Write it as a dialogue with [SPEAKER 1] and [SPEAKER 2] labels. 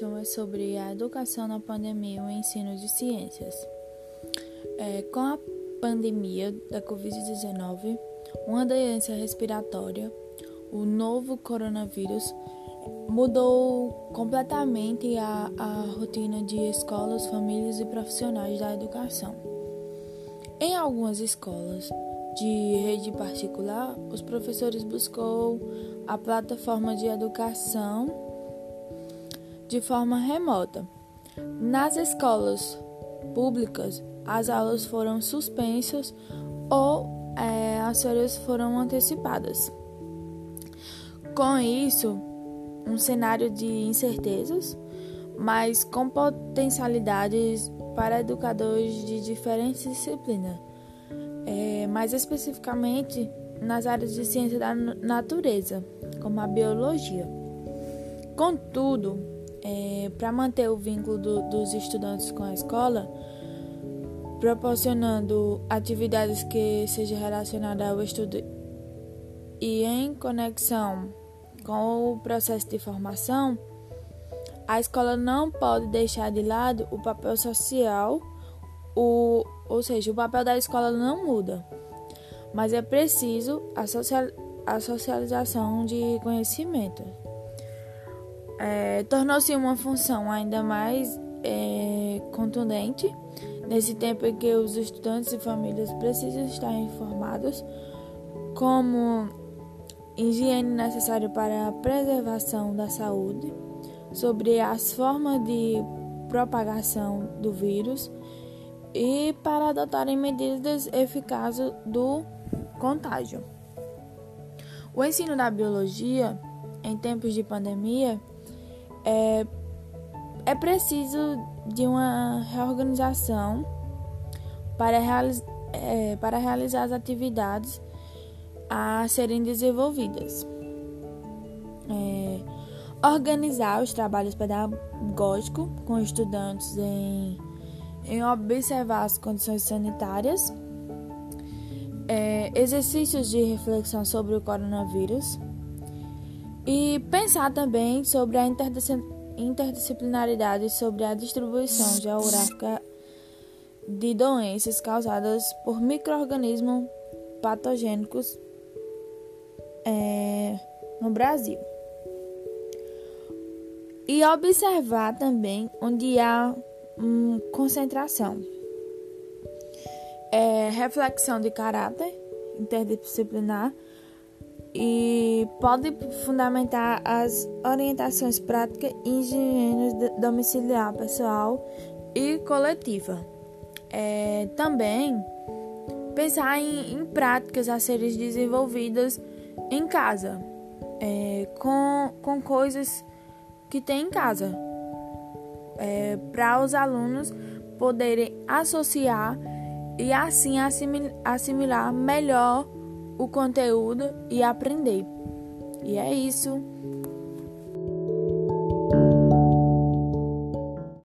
[SPEAKER 1] questão é sobre a educação na pandemia e o ensino de ciências. É, com a pandemia da Covid-19, uma doença respiratória, o novo coronavírus, mudou completamente a, a rotina de escolas, famílias e profissionais da educação. Em algumas escolas de rede particular, os professores buscou a plataforma de educação de forma remota. Nas escolas públicas, as aulas foram suspensas ou é, as férias foram antecipadas. Com isso, um cenário de incertezas, mas com potencialidades para educadores de diferentes disciplinas, é, mais especificamente nas áreas de ciência da natureza, como a biologia. Contudo, é, para manter o vínculo do, dos estudantes com a escola, proporcionando atividades que sejam relacionadas ao estudo e em conexão com o processo de formação, a escola não pode deixar de lado o papel social, o, ou seja, o papel da escola não muda, mas é preciso a, social, a socialização de conhecimento é, tornou-se uma função ainda mais é, contundente nesse tempo em que os estudantes e famílias precisam estar informados como higiene necessária para a preservação da saúde, sobre as formas de propagação do vírus e para adotarem medidas eficazes do contágio. O ensino da biologia em tempos de pandemia é, é preciso de uma reorganização para, é, para realizar as atividades a serem desenvolvidas. É, organizar os trabalhos pedagógicos com estudantes em, em observar as condições sanitárias, é, exercícios de reflexão sobre o coronavírus e pensar também sobre a interdisciplinaridade sobre a distribuição geográfica de doenças causadas por microorganismos patogênicos é, no Brasil. E observar também onde há hum, concentração. É, reflexão de caráter interdisciplinar e pode fundamentar as orientações práticas e higiene domiciliar pessoal e coletiva. É, também pensar em, em, práticas a serem desenvolvidas em casa, é, com, com coisas que tem em casa, é, para os alunos poderem associar e assim assimilar melhor o conteúdo e aprender. E é isso.